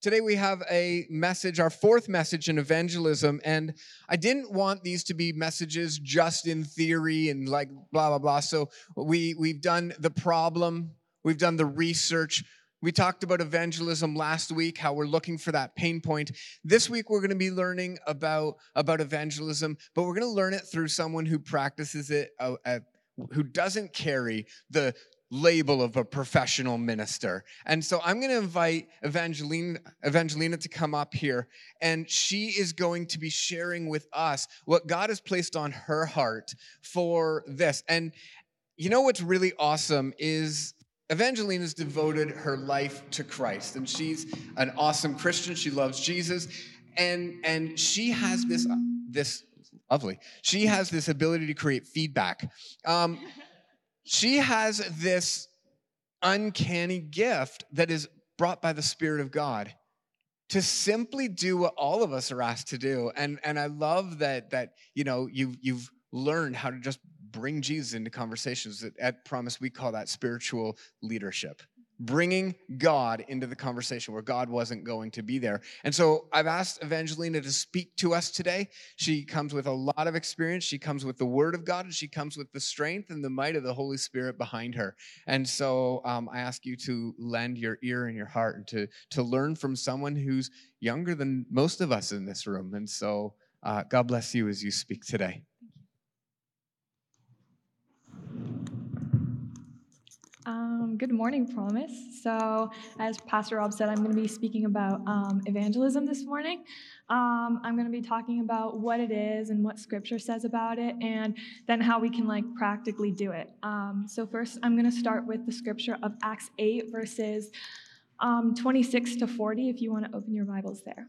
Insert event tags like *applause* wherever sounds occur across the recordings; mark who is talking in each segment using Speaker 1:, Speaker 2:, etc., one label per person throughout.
Speaker 1: Today we have a message, our fourth message in evangelism, and I didn't want these to be messages just in theory and like blah blah blah. So we we've done the problem, we've done the research. We talked about evangelism last week, how we're looking for that pain point. This week we're going to be learning about about evangelism, but we're going to learn it through someone who practices it, uh, uh, who doesn't carry the label of a professional minister. And so I'm going to invite Evangeline, Evangelina to come up here, and she is going to be sharing with us what God has placed on her heart for this. And you know what's really awesome is Evangeline has devoted her life to Christ, and she's an awesome Christian. She loves Jesus, and and she has this this lovely. She has this ability to create feedback. Um, she has this uncanny gift that is brought by the Spirit of God to simply do what all of us are asked to do. And, and I love that, that you know, you've, you've learned how to just bring Jesus into conversations. At Promise, we call that spiritual leadership bringing God into the conversation where God wasn't going to be there. And so I've asked Evangelina to speak to us today. She comes with a lot of experience. She comes with the Word of God, and she comes with the strength and the might of the Holy Spirit behind her. And so um, I ask you to lend your ear and your heart and to, to learn from someone who's younger than most of us in this room. And so uh, God bless you as you speak today.
Speaker 2: Um, good morning, Promise. So, as Pastor Rob said, I'm going to be speaking about um, evangelism this morning. Um, I'm going to be talking about what it is and what Scripture says about it, and then how we can like practically do it. Um, so, first, I'm going to start with the Scripture of Acts 8, verses um, 26 to 40. If you want to open your Bibles there.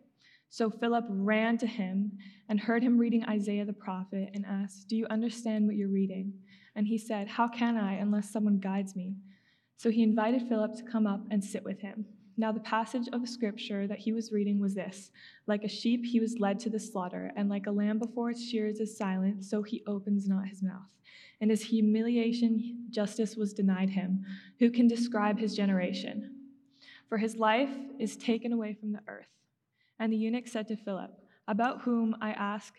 Speaker 2: So Philip ran to him and heard him reading Isaiah the prophet and asked, Do you understand what you're reading? And he said, How can I unless someone guides me? So he invited Philip to come up and sit with him. Now, the passage of scripture that he was reading was this Like a sheep, he was led to the slaughter, and like a lamb before its shears is silent, so he opens not his mouth. In his humiliation, justice was denied him. Who can describe his generation? For his life is taken away from the earth. And the eunuch said to Philip, About whom I ask,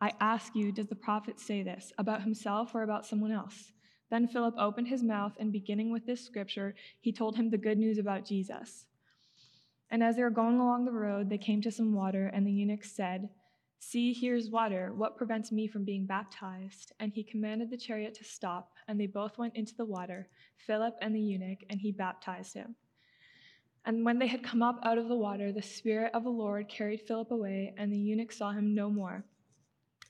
Speaker 2: I ask you, does the prophet say this? About himself or about someone else? Then Philip opened his mouth, and beginning with this scripture, he told him the good news about Jesus. And as they were going along the road, they came to some water, and the eunuch said, See, here's water. What prevents me from being baptized? And he commanded the chariot to stop, and they both went into the water, Philip and the eunuch, and he baptized him. And when they had come up out of the water, the Spirit of the Lord carried Philip away, and the eunuch saw him no more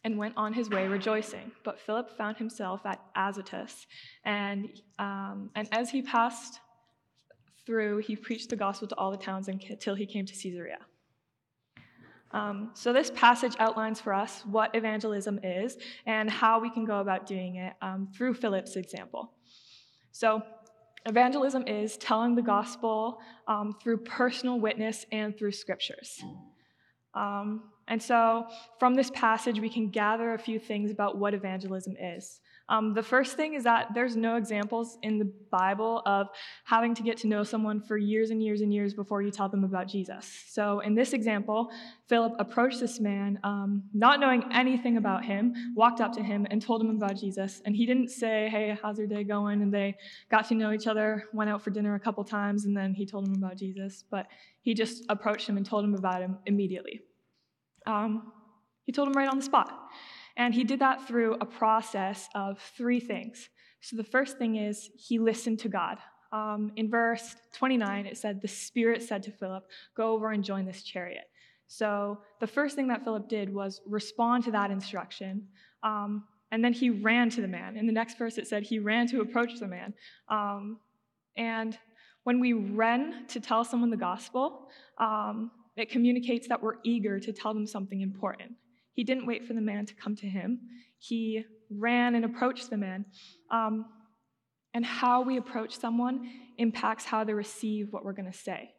Speaker 2: and went on his way rejoicing. But Philip found himself at Azotus, and, um, and as he passed through, he preached the gospel to all the towns until he came to Caesarea. Um, so, this passage outlines for us what evangelism is and how we can go about doing it um, through Philip's example. So, Evangelism is telling the gospel um, through personal witness and through scriptures. Um, and so, from this passage, we can gather a few things about what evangelism is. Um, the first thing is that there's no examples in the Bible of having to get to know someone for years and years and years before you tell them about Jesus. So, in this example, Philip approached this man, um, not knowing anything about him, walked up to him and told him about Jesus. And he didn't say, Hey, how's your day going? And they got to know each other, went out for dinner a couple times, and then he told him about Jesus. But he just approached him and told him about him immediately. Um, he told him right on the spot. And he did that through a process of three things. So the first thing is he listened to God. Um, in verse 29, it said, The Spirit said to Philip, Go over and join this chariot. So the first thing that Philip did was respond to that instruction. Um, and then he ran to the man. In the next verse, it said he ran to approach the man. Um, and When we run to tell someone the gospel, um, it communicates that we're eager to tell them something important. He didn't wait for the man to come to him, he ran and approached the man. Um, and how we approach someone impacts how they receive what we're going to say.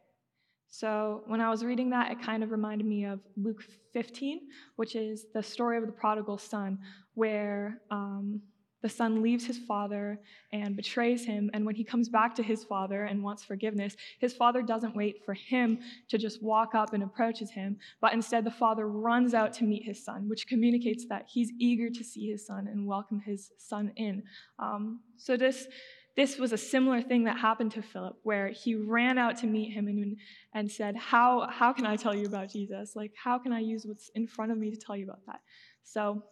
Speaker 2: So when I was reading that, it kind of reminded me of Luke 15, which is the story of the prodigal son, where um, the son leaves his father and betrays him. And when he comes back to his father and wants forgiveness, his father doesn't wait for him to just walk up and approaches him, but instead the father runs out to meet his son, which communicates that he's eager to see his son and welcome his son in. Um, so this this was a similar thing that happened to Philip, where he ran out to meet him and, and said, how, how can I tell you about Jesus? Like, how can I use what's in front of me to tell you about that? So,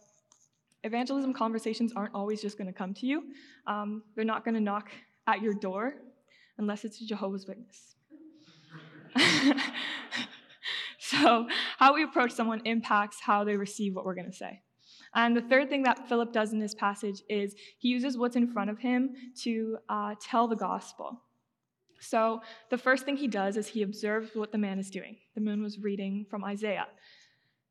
Speaker 2: evangelism conversations aren't always just going to come to you. Um, they're not going to knock at your door unless it's a Jehovah's Witness. *laughs* so, how we approach someone impacts how they receive what we're going to say. And the third thing that Philip does in this passage is he uses what's in front of him to uh, tell the gospel. So the first thing he does is he observes what the man is doing. The man was reading from Isaiah.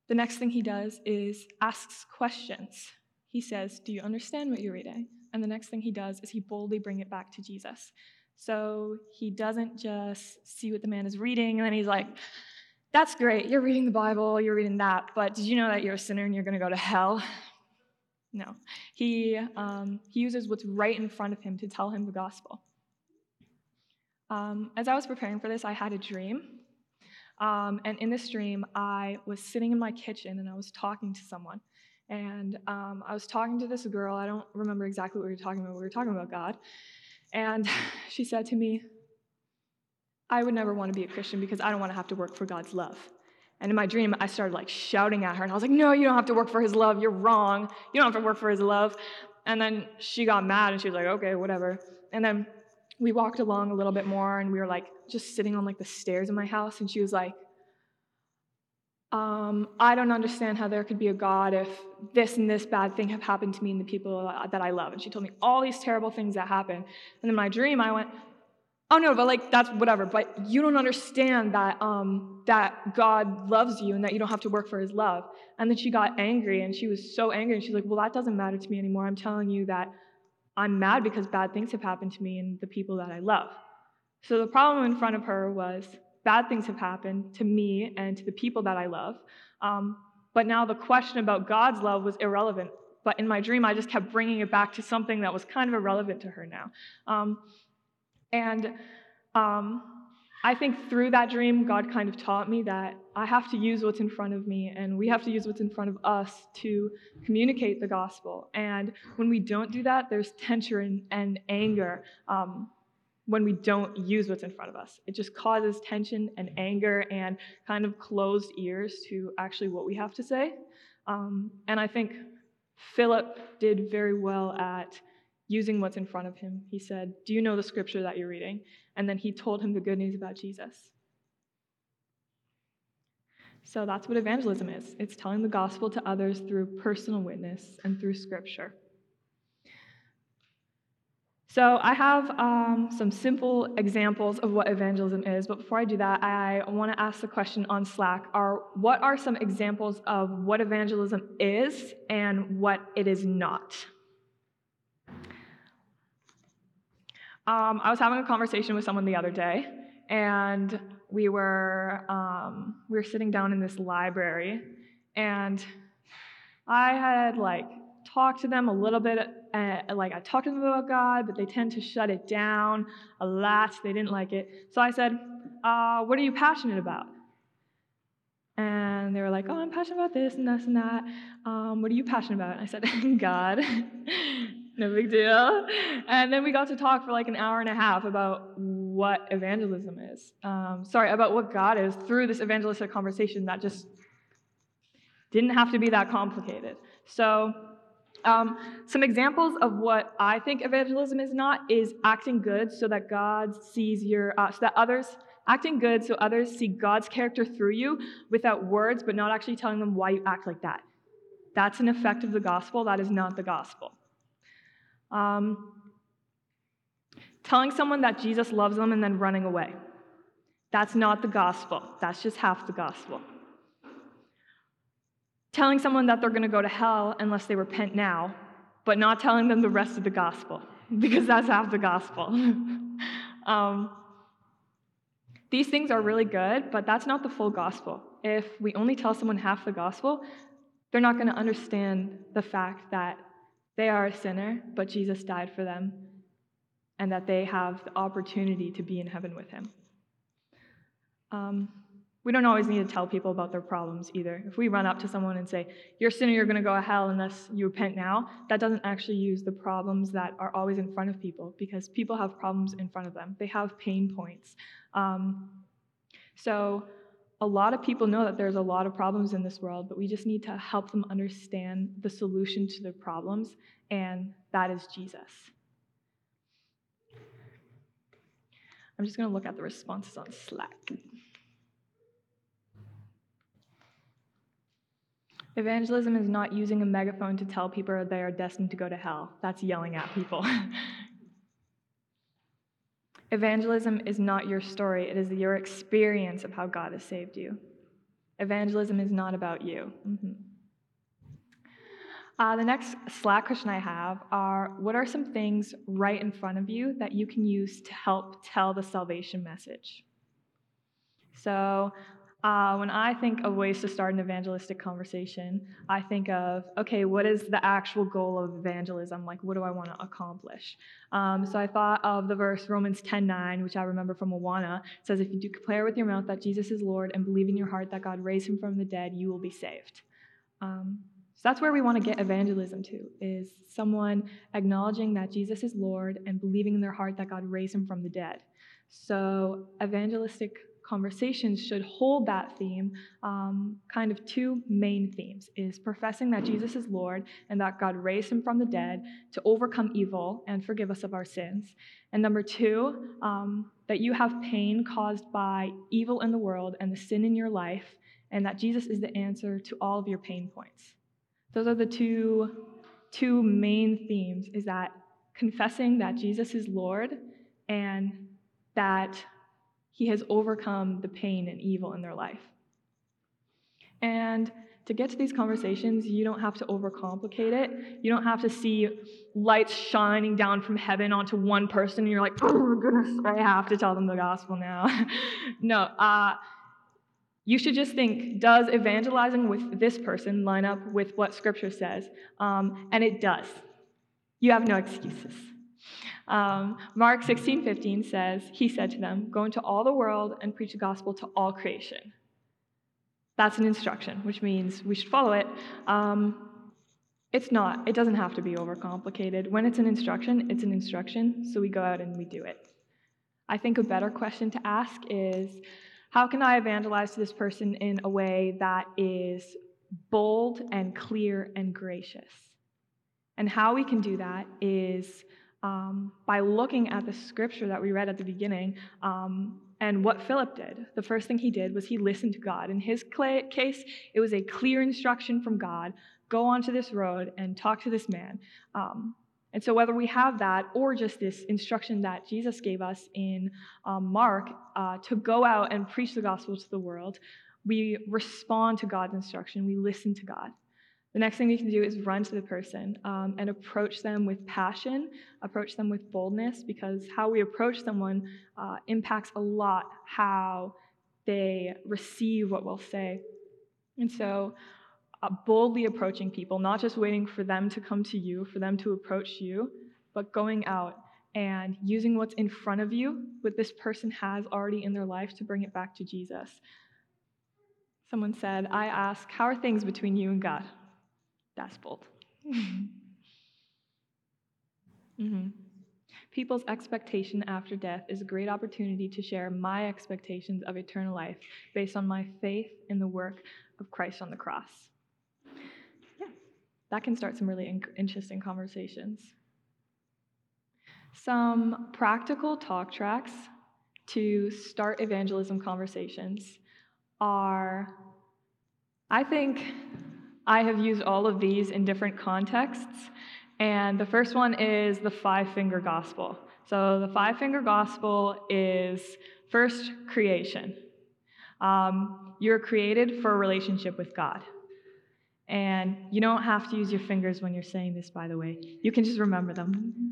Speaker 2: The next thing he does is asks questions. He says, Do you understand what you're reading? And the next thing he does is he boldly bring it back to Jesus. So he doesn't just see what the man is reading and then he's like, that's great. You're reading the Bible, you're reading that, but did you know that you're a sinner and you're going to go to hell? No. He, um, he uses what's right in front of him to tell him the gospel. Um, as I was preparing for this, I had a dream. Um, and in this dream, I was sitting in my kitchen and I was talking to someone. And um, I was talking to this girl. I don't remember exactly what we were talking about. We were talking about God. And *laughs* she said to me, I would never want to be a Christian because I don't want to have to work for God's love. And in my dream, I started like shouting at her, and I was like, No, you don't have to work for his love. You're wrong. You don't have to work for his love. And then she got mad and she was like, Okay, whatever. And then we walked along a little bit more and we were like just sitting on like the stairs of my house. And she was like, um, I don't understand how there could be a God if this and this bad thing have happened to me and the people that I love. And she told me all these terrible things that happened. And in my dream, I went, oh no, but like that's whatever. But you don't understand that um, that God loves you and that you don't have to work for His love. And then she got angry, and she was so angry, and she's like, well, that doesn't matter to me anymore. I'm telling you that I'm mad because bad things have happened to me and the people that I love. So the problem in front of her was bad things have happened to me and to the people that I love. Um, but now the question about God's love was irrelevant. But in my dream, I just kept bringing it back to something that was kind of irrelevant to her now. Um, and um, I think through that dream, God kind of taught me that I have to use what's in front of me, and we have to use what's in front of us to communicate the gospel. And when we don't do that, there's tension and anger um, when we don't use what's in front of us. It just causes tension and anger and kind of closed ears to actually what we have to say. Um, and I think Philip did very well at using what's in front of him. He said, Do you know the scripture that you're reading? And then he told him the good news about Jesus. So that's what evangelism is it's telling the gospel to others through personal witness and through scripture. So, I have um, some simple examples of what evangelism is, but before I do that, I want to ask the question on Slack are what are some examples of what evangelism is and what it is not? Um, I was having a conversation with someone the other day, and we were um, we were sitting down in this library, and I had like talked to them a little bit. Uh, like I talked to them about God, but they tend to shut it down a lot. They didn't like it, so I said, uh, "What are you passionate about?" And they were like, "Oh, I'm passionate about this and this and that. Um, what are you passionate about?" And I said, *laughs* "God." *laughs* no big deal. And then we got to talk for like an hour and a half about what evangelism is. Um, sorry, about what God is through this evangelistic conversation that just didn't have to be that complicated. So, um, some examples of what I think evangelism is not is acting good so that God sees your, uh, so that others, acting good so others see God's character through you without words, but not actually telling them why you act like that. That's an effect of the gospel. That is not the gospel. Um, Telling someone that Jesus loves them and then running away. That's not the gospel. That's just half the gospel. Telling someone that they're going to go to hell unless they repent now, but not telling them the rest of the gospel, *laughs* because that's half the gospel. *laughs* um, these things are really good, but that's not the full gospel. If we only tell someone half the gospel, they're not going to understand the fact that they are a sinner, but Jesus died for them, and that they have the opportunity to be in heaven with him. Um, we don't always need to tell people about their problems either. If we run up to someone and say, You're a sinner, you're going to go to hell unless you repent now, that doesn't actually use the problems that are always in front of people because people have problems in front of them. They have pain points. Um, so, a lot of people know that there's a lot of problems in this world, but we just need to help them understand the solution to their problems, and that is Jesus. I'm just going to look at the responses on Slack. Evangelism is not using a megaphone to tell people they are destined to go to hell. That's yelling at people. *laughs* Evangelism is not your story, it is your experience of how God has saved you. Evangelism is not about you. Mm-hmm. Uh, the next Slack question I have are What are some things right in front of you that you can use to help tell the salvation message? So, uh, when I think of ways to start an evangelistic conversation, I think of, okay, what is the actual goal of evangelism? Like, what do I want to accomplish? Um, so I thought of the verse Romans 10:9, which I remember from Awana. Says, if you declare with your mouth that Jesus is Lord and believe in your heart that God raised him from the dead, you will be saved. Um, so that's where we want to get evangelism to, is someone acknowledging that Jesus is Lord and believing in their heart that God raised him from the dead. So evangelistic conversations should hold that theme um, kind of two main themes is professing that jesus is lord and that god raised him from the dead to overcome evil and forgive us of our sins. And number two um, that you have pain caused by evil in the world and the sin in your life and that jesus is the answer to all of your pain points. Those are the two two main themes is that confessing that jesus is lord and that he has overcome the pain and evil in their life. And to get to these conversations, you don't have to overcomplicate it. You don't have to see lights shining down from heaven onto one person, and you're like, oh my goodness, I have to tell them the gospel now. *laughs* no, uh, you should just think, does evangelizing with this person line up with what Scripture says? Um, and it does. You have no excuses. Um, Mark 16, 15 says, He said to them, Go into all the world and preach the gospel to all creation. That's an instruction, which means we should follow it. Um, it's not, it doesn't have to be overcomplicated. When it's an instruction, it's an instruction, so we go out and we do it. I think a better question to ask is how can I evangelize to this person in a way that is bold and clear and gracious? And how we can do that is um, by looking at the scripture that we read at the beginning um, and what Philip did. The first thing he did was he listened to God. In his case, it was a clear instruction from God go onto this road and talk to this man. Um, and so, whether we have that or just this instruction that Jesus gave us in um, Mark uh, to go out and preach the gospel to the world, we respond to God's instruction, we listen to God. The next thing we can do is run to the person um, and approach them with passion, approach them with boldness, because how we approach someone uh, impacts a lot how they receive what we'll say. And so, uh, boldly approaching people, not just waiting for them to come to you, for them to approach you, but going out and using what's in front of you, what this person has already in their life, to bring it back to Jesus. Someone said, I ask, How are things between you and God? That's bold. *laughs* mm-hmm. People's expectation after death is a great opportunity to share my expectations of eternal life based on my faith in the work of Christ on the cross. Yeah, that can start some really in- interesting conversations. Some practical talk tracks to start evangelism conversations are, I think, I have used all of these in different contexts. And the first one is the five finger gospel. So the five finger gospel is first creation. Um, you're created for a relationship with God. And you don't have to use your fingers when you're saying this, by the way. You can just remember them. *laughs*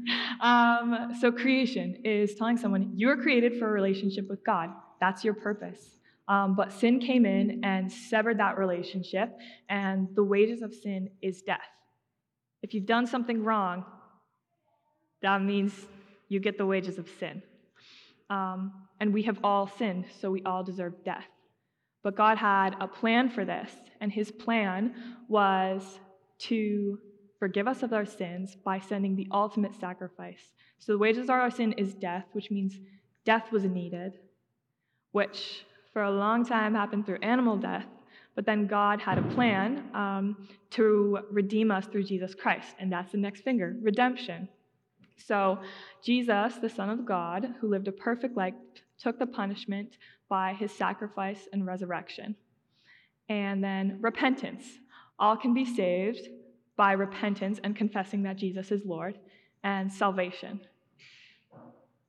Speaker 2: Um, so, creation is telling someone you are created for a relationship with God. That's your purpose. Um, but sin came in and severed that relationship, and the wages of sin is death. If you've done something wrong, that means you get the wages of sin. Um, and we have all sinned, so we all deserve death. But God had a plan for this, and his plan was to forgive us of our sins by sending the ultimate sacrifice. So the wages of our sin is death, which means death was needed, which for a long time happened through animal death. But then God had a plan um, to redeem us through Jesus Christ, and that's the next finger redemption. So, Jesus, the Son of God, who lived a perfect life, took the punishment by his sacrifice and resurrection. And then repentance. All can be saved by repentance and confessing that Jesus is Lord, and salvation.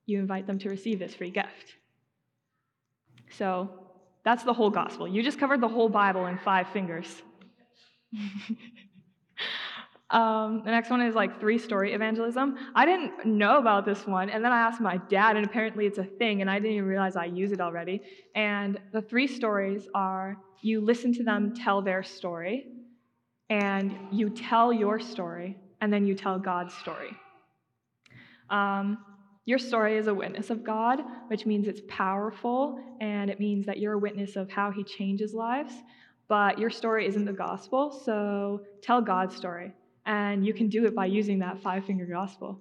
Speaker 2: You invite them to receive this free gift. So that's the whole gospel. You just covered the whole Bible in five fingers. *laughs* Um, the next one is like three story evangelism. I didn't know about this one, and then I asked my dad, and apparently it's a thing, and I didn't even realize I use it already. And the three stories are you listen to them tell their story, and you tell your story, and then you tell God's story. Um, your story is a witness of God, which means it's powerful, and it means that you're a witness of how He changes lives. But your story isn't the gospel, so tell God's story. And you can do it by using that five finger gospel.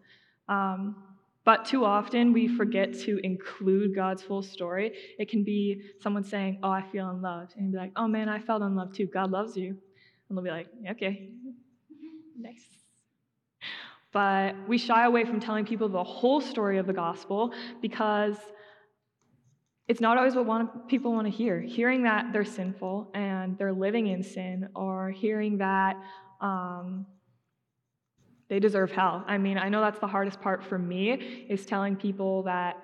Speaker 2: Um, but too often we forget to include God's full story. It can be someone saying, Oh, I feel unloved. And you'd be like, Oh man, I felt unloved too. God loves you. And they'll be like, Okay, *laughs* nice. But we shy away from telling people the whole story of the gospel because it's not always what want, people want to hear. Hearing that they're sinful and they're living in sin, or hearing that um, they deserve hell. I mean, I know that's the hardest part for me is telling people that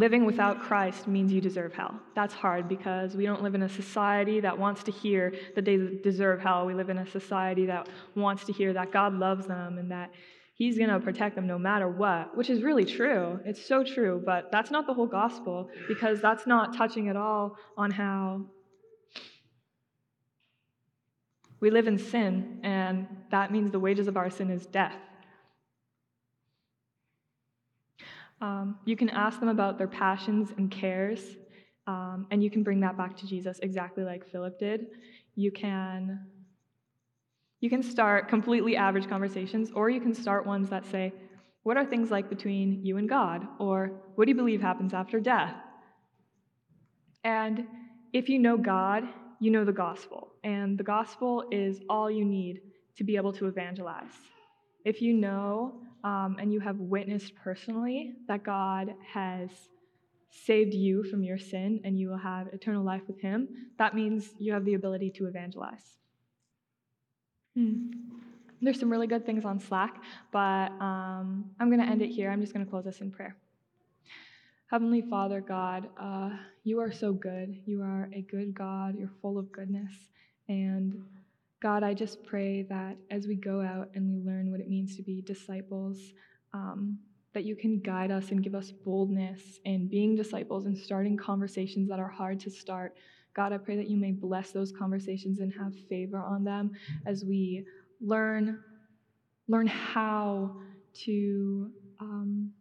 Speaker 2: living without Christ means you deserve hell. That's hard because we don't live in a society that wants to hear that they deserve hell. We live in a society that wants to hear that God loves them and that He's going to protect them no matter what, which is really true. It's so true, but that's not the whole gospel because that's not touching at all on how we live in sin, and that means the wages of our sin is death. Um, you can ask them about their passions and cares, um, and you can bring that back to Jesus exactly like Philip did. You can you can start completely average conversations, or you can start ones that say, What are things like between you and God? Or what do you believe happens after death? And if you know God you know the gospel, and the gospel is all you need to be able to evangelize. If you know um, and you have witnessed personally that God has saved you from your sin and you will have eternal life with Him, that means you have the ability to evangelize. Hmm. There's some really good things on Slack, but um, I'm going to end it here. I'm just going to close us in prayer. Heavenly Father, God, uh, you are so good. You are a good God. You're full of goodness. And God, I just pray that as we go out and we learn what it means to be disciples, um, that you can guide us and give us boldness in being disciples and starting conversations that are hard to start. God, I pray that you may bless those conversations and have favor on them as we learn learn how to um,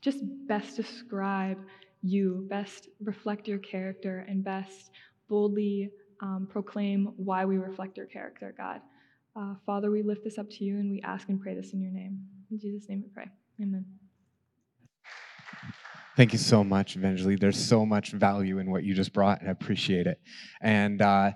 Speaker 2: just best describe you, best reflect your character, and best boldly um, proclaim why we reflect your character, God. Uh, Father, we lift this up to you and we ask and pray this in your name. In Jesus' name we pray. Amen.
Speaker 1: Thank you so much, Evangeline. There's so much value in what you just brought, and I appreciate it. And, uh,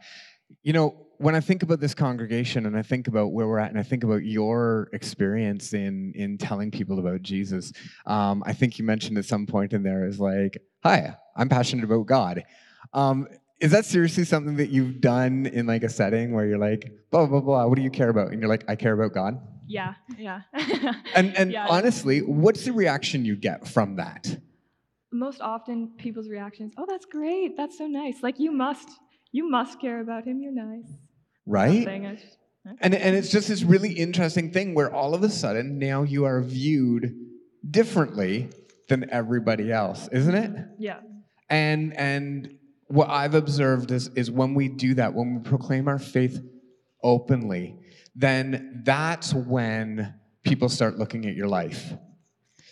Speaker 1: you know, when I think about this congregation and I think about where we're at and I think about your experience in in telling people about Jesus, um, I think you mentioned at some point in there is like, "Hi, I'm passionate about God." Um, is that seriously something that you've done in like a setting where you're like, "Blah blah blah"? What do you care about? And you're like, "I care about God."
Speaker 2: Yeah, yeah. *laughs*
Speaker 1: And and
Speaker 2: Yeah.
Speaker 1: honestly, what's the reaction you get from that?
Speaker 2: Most often, people's reactions, "Oh, that's great. That's so nice. Like you must, you must care about him. You're nice."
Speaker 1: Right? And and it's just this really interesting thing where all of a sudden now you are viewed differently than everybody else, isn't it?
Speaker 2: Yeah.
Speaker 1: And and what I've observed is is when we do that, when we proclaim our faith openly, then that's when people start looking at your life.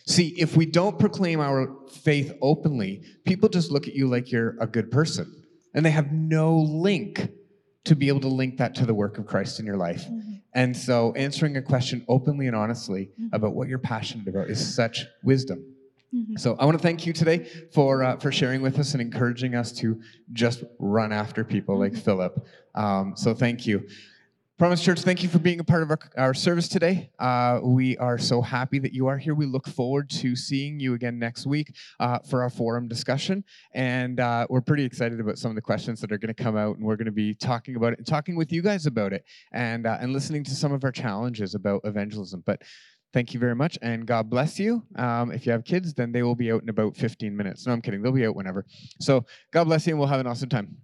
Speaker 1: See, if we don't proclaim our faith openly, people just look at you like you're a good person. And they have no link to be able to link that to the work of Christ in your life.
Speaker 2: Mhm.
Speaker 1: And so answering a question openly and honestly
Speaker 2: Mhm.
Speaker 1: about what you're passionate about is such wisdom.
Speaker 2: Mhm.
Speaker 1: So I want to thank you today for uh, for sharing with us and encouraging us to just run after people like
Speaker 2: Mhm.
Speaker 1: Philip. Um, so thank you. Promise Church, thank you for being a part of our, our service today. Uh, we are so happy that you are here. We look forward to seeing you again next week uh, for our forum discussion. And uh, we're pretty excited about some of the questions that are going to come out, and we're going to be talking about it and talking with you guys about it and, uh, and listening to some of our challenges about evangelism. But thank you very much, and God bless you. Um, if you have kids, then they will be out in about 15 minutes. No, I'm kidding. They'll be out whenever. So God bless you, and we'll have an awesome time.